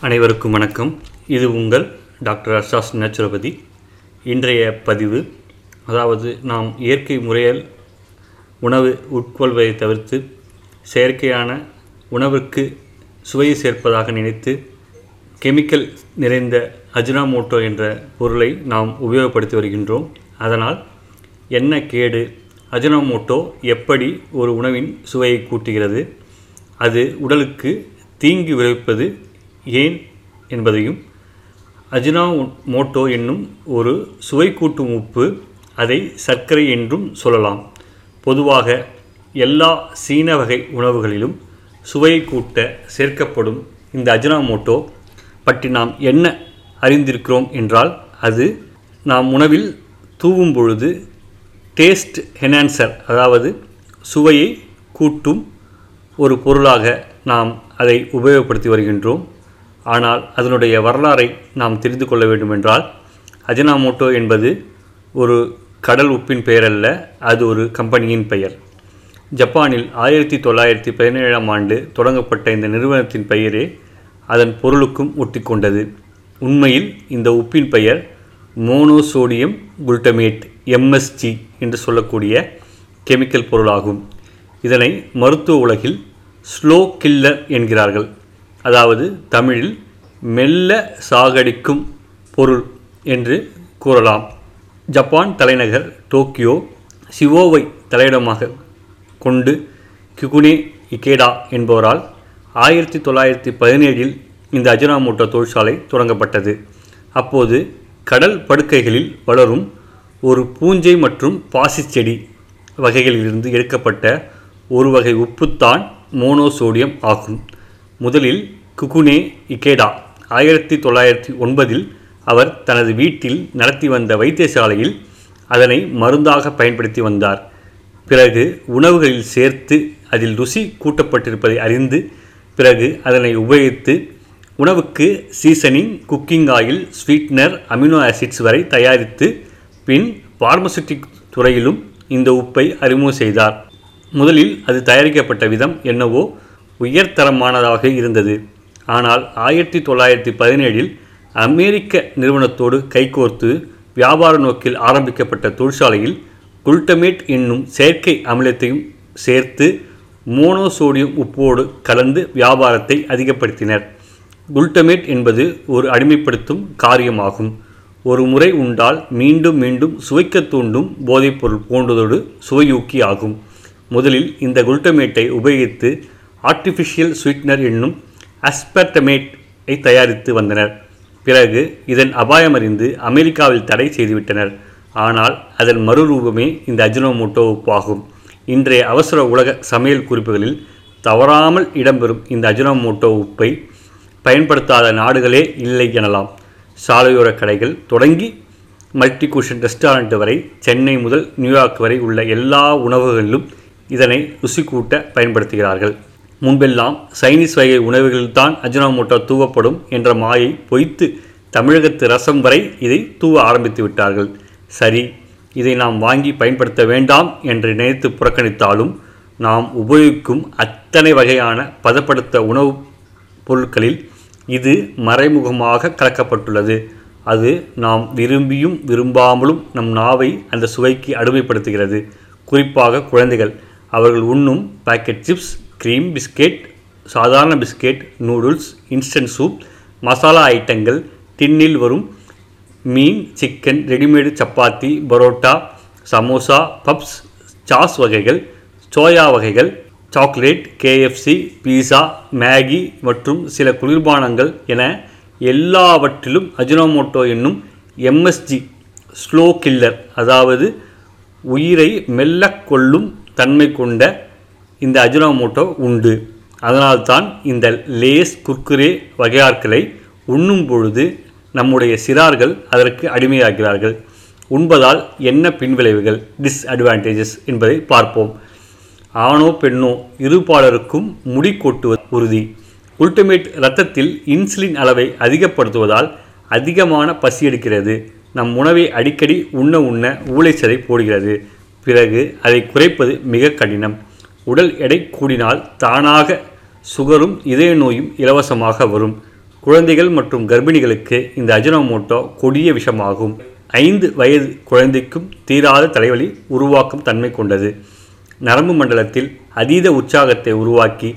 அனைவருக்கும் வணக்கம். இது உங்கள் டாக்டர் அர்ஷாஸ் நேச்சுரோபதி. இன்றைய பதிவு அதாவது நாம் இயற்கை முறையில் உணவு உட்கொள்வதை தவிர்த்து செயற்கையான உணவிற்கு சுவையை சேர்ப்பதாக நினைத்து கெமிக்கல் நிறைந்த அஜினாமோட்டோ என்ற பொருளை நாம் உபயோகப்படுத்தி வருகின்றோம். அதனால் என்ன கேடு? அஜினாமோட்டோ எப்படி ஒரு உணவின் சுவையை கூட்டுகிறது? அது உடலுக்கு தீங்கு விளைவிப்பது ஏன் என்பதையும் அஜினா மோட்டோ என்னும் ஒரு சுவை கூட்டும் உப்பு அதை சர்க்கரை என்றும் சொல்லலாம். பொதுவாக எல்லா சீன வகை உணவுகளிலும் சுவையை கூட்ட சேர்க்கப்படும் இந்த அஜினாமோட்டோ பற்றி நாம் என்ன அறிந்திருக்கிறோம் என்றால் அது நாம் உணவில் தூவும் பொழுது டேஸ்ட் ஹெனான்சர் அதாவது சுவையை கூட்டும் ஒரு பொருளாக நாம் அதை உபயோகப்படுத்தி வருகின்றோம். ஆனால் அதனுடைய வரலாறை நாம் தெரிந்து கொள்ள வேண்டுமென்றால் அஜினாமோட்டோ என்பது ஒரு கடல் உப்பின் பெயர் அல்ல அது ஒரு கம்பெனியின் பெயர். ஜப்பானில் ஆயிரத்தி தொள்ளாயிரத்தி பதினேழாம் ஆண்டு தொடங்கப்பட்ட இந்த நிறுவனத்தின் பெயரே அதன் பொருளுக்கும் ஒட்டிக்கொண்டது. உண்மையில் இந்த உப்பின் பெயர் மோனோசோடியம் குளுட்டமேட் எம்எஸ்ஜி என்று சொல்லக்கூடிய கெமிக்கல் பொருளாகும். இதனை மருத்துவ உலகில் ஸ்லோ கில்லர் என்கிறார்கள். அதாவது தமிழில் மெல்ல சாகடிக்கும் பொருள் என்று கூறலாம். ஜப்பான் தலைநகர் டோக்கியோ சிவோவை தலையிடமாக கொண்டு கிகுனே இகேடா என்பவரால் ஆயிரத்தி தொள்ளாயிரத்தி பதினேழில் இந்த அஜினாமூட்டோ தொழிற்சாலை தொடங்கப்பட்டது. அப்போது கடல் படுக்கைகளில் வளரும் ஒரு பூஞ்சை மற்றும் பாசிச் செடி வகைகளிலிருந்து எடுக்கப்பட்ட ஒரு வகை உப்புத்தான் மோனோசோடியம் ஆகும். முதலில் குகுனே இகேடா. ஆயிரத்தி தொள்ளாயிரத்தி ஒன்பதில் அவர் தனது வீட்டில் நடத்தி வந்த வைத்தியசாலையில் அதனை மருந்தாக பயன்படுத்தி வந்தார். பிறகு உணவுகளில் சேர்த்து அதில் ருசி கூட்டப்பட்டிருப்பதை அறிந்து பிறகு அதனை உபயோகித்து உணவுக்கு seasoning cooking oil sweetener amino acids வரை தயாரித்து பின் பார்மசூட்டிக் துறையிலும் இந்த உப்பை அறிமுகம் செய்தார். முதலில் அது தயாரிக்கப்பட்ட விதம் என்னவோ உயர்தரமானதாக இருந்தது. ஆனால் ஆயிரத்தி தொள்ளாயிரத்தி பதினேழில் அமெரிக்க நிறுவனத்தோடு கைகோர்த்து வியாபார நோக்கில் ஆரம்பிக்கப்பட்ட தொழிற்சாலையில் குளுட்டமேட் என்னும் செயற்கை அமிலத்தையும் சேர்த்து மோனோசோடியம் உப்போடு கலந்து வியாபாரத்தை அதிகப்படுத்தினர். குளுட்டமேட் என்பது ஒரு அடிமைப்படுத்தும் காரியமாகும். ஒரு முறை உண்டால் மீண்டும் மீண்டும் சுவைக்கத் தூண்டும் போதைப்பொருள் போன்றதோடு சுவையூக்கி ஆகும் முதலில் இந்த குளுட்டமேட்டை உபயோகித்து ஆர்டிஃபிஷியல் ஸ்வீட்னர் என்னும் அஸ்பர்டமேட்டை தயாரித்து வந்தனர். பிறகு இதன் அபாயமறிந்து அமெரிக்காவில் தடை செய்துவிட்டனர். ஆனால் அதன் மறுரூபமே இந்த அஜினோமோட்டோ உப்பாகும் இன்றைய அவசர உலக சமையல் குறிப்புகளில் தவறாமல் இடம்பெறும் இந்த அஜினோமோட்டோ உப்பை பயன்படுத்தாத நாடுகளே இல்லை எனலாம். சாலையோர கடைகள் தொடங்கி மல்டி குஷன் ரெஸ்டாரண்ட் வரை சென்னை முதல் நியூயார்க் வரை உள்ள எல்லா உணவுகளிலும் இதனை ருசி கூட்ட பயன்படுத்துகிறார்கள். முன்பெல்லாம் சைனீஸ் வகை உணவுகளில்தான் அஜினோமோட்டோ தூவப்படும் என்ற மாயை பொய்த்து தமிழகத்து ரசம் வரை இதை தூவ ஆரம்பித்து விட்டார்கள். சரி இதை நாம் வாங்கி பயன்படுத்த வேண்டாம் என்று நினைத்து புறக்கணித்தாலும் நாம் உபயோகிக்கும் அத்தனை வகையான பதப்படுத்த உணவுப் பொருட்களில் இது மறைமுகமாக கலக்கப்பட்டுள்ளது. அது நாம் விரும்பியும் விரும்பாமலும் நம் நாவை அந்த சுவைக்கு அடிமைப்படுத்துகிறது. குறிப்பாக குழந்தைகள் அவர்கள் உண்ணும் பாக்கெட் சிப்ஸ் க்ரீம் பிஸ்கெட் சாதாரண biscuit noodles instant soup masala ஐட்டங்கள் டின்னில் வரும் மீன் chicken readymade chapati parotta samosa puffs sauce வகைகள் சோயா வகைகள் சாக்லேட் கேஎஃப்சி பீஸா மேகி மற்றும் சில குளிர்பானங்கள் என எல்லாவற்றிலும் அஜினோமோட்டோ என்னும் எம்எஸ்ஜி ஸ்லோ கில்லர் அதாவது உயிரை மெல்ல கொள்ளும் தன்மை கொண்ட இந்த அஜினோமோட்டோ உண்டு. அதனால்தான் இந்த லேஸ் குர்குரே வகையாட்களை உண்ணும் பொழுது நம்முடைய சிறார்கள் அதற்கு அடிமையாகிறார்கள். உண்பதால் என்ன பின்விளைவுகள் டிஸ்அட்வான்டேஜஸ் என்பதை பார்ப்போம். ஆணோ பெண்ணோ இருபாலருக்கும் முடி கொட்டுவது உறுதி. உல்டிமேட் இரத்தத்தில் இன்சுலின் அளவை அதிகப்படுத்துவதால் அதிகமான பசி எடுக்கிறது. நம் உணவை அடிக்கடி உண்ண உண்ண ஊளைச்சதை போடுகிறது. பிறகு அதை குறைப்பது மிக கடினம். உடல் எடை கூடினால் தானாக சுகரும் இதய நோயும் இலவசமாக வரும். குழந்தைகள் மற்றும் கர்ப்பிணிகளுக்கு இந்த அஜினோமோட்டோ கொடிய விஷமாகும். ஐந்து வயது குழந்தைக்கும் தீராத தலைவலி உருவாக்கும் தன்மை கொண்டது. நரம்பு மண்டலத்தில் அதீத உற்சாகத்தை உருவாக்கி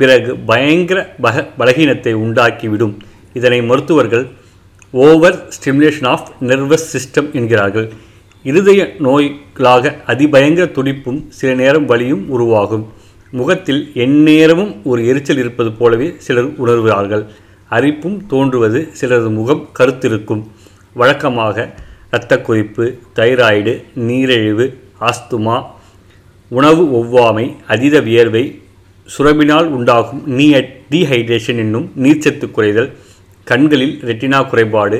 பிறகு பயங்கர பக பலகீனத்தை உண்டாக்கிவிடும். இதனை மருத்துவர்கள் over stimulation of nervous system என்கிறார்கள். இருதய நோய்களாக அதிபயங்கர துடிப்பும் சில நேரம் வலியும் உருவாகும். முகத்தில் எந்நேரமும் ஒரு எரிச்சல் இருப்பது போலவே சிலர் உணர்கிறார்கள். அரிப்பும் தோன்றுவது சிலரது முகம் கருத்திருக்கும். வழக்கமாக இரத்த கொதிப்பு தைராய்டு நீரிழிவு ஆஸ்துமா உணவு ஒவ்வாமை அதீத வியர்வை சுரபினால் உண்டாகும் நீ டீஹைட்ரேஷன் என்னும் நீர்ச்சத்து குறைதல் கண்களில் ரெட்டினா குறைபாடு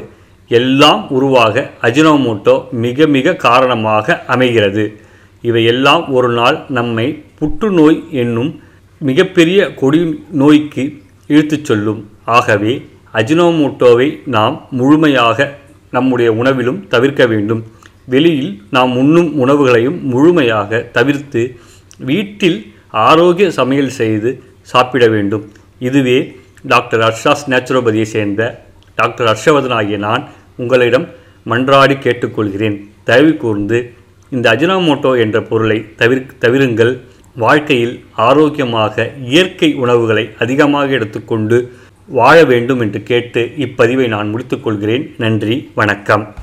எல்லாம் உருவாக அஜினோமோட்டோ மிக மிக காரணமாக அமைகிறது. இவையெல்லாம் ஒரு நாள் நம்மை புற்றுநோய் என்னும் மிகப்பெரிய கொடி நோய்க்கு இழுத்துச் சொல்லும். ஆகவே அஜினோமோட்டோவை நாம் முழுமையாக நம்முடைய உணவிலும் தவிர்க்க வேண்டும். வெளியில் நாம் உண்ணும் உணவுகளையும் முழுமையாக தவிர்த்து வீட்டில் ஆரோக்கிய சமையல் செய்து சாப்பிட வேண்டும். இதுவே டாக்டர் அர்ஷாஸ் நேச்சுரோபதியை சேர்ந்த டாக்டர் ஹர்ஷவர்தன் ஆகிய நான் உங்களிடம் மன்றாடி கேட்டுக்கொள்கிறேன். தயவு கூர்ந்து இந்த அஜினாமோட்டோ என்ற பொருளை தவிர் தவிருங்கள். வாழ்க்கையில் ஆரோக்கியமாக இயற்கை உணவுகளை அதிகமாக எடுத்துக்கொண்டு வாழ வேண்டும் என்று கேட்டு இப்பதிவை நான் முடித்துக்கொள்கிறேன். நன்றி வணக்கம்.